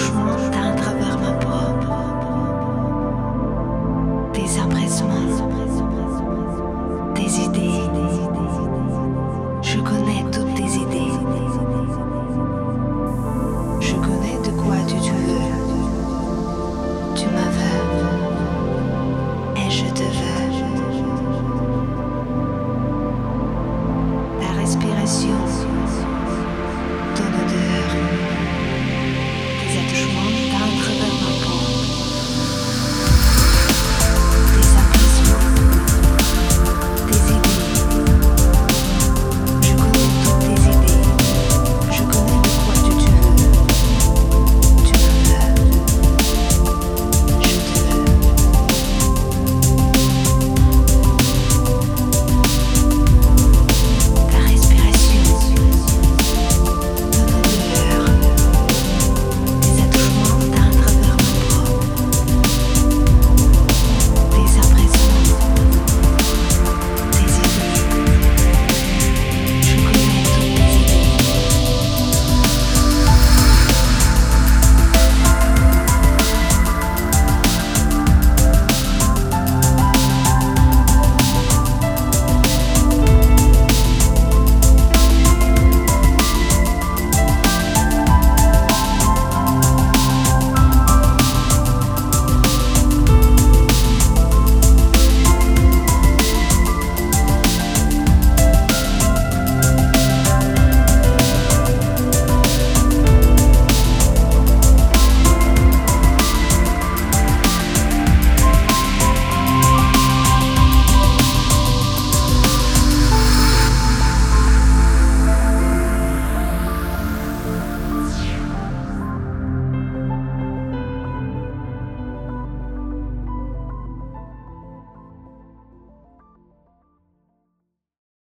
Sure.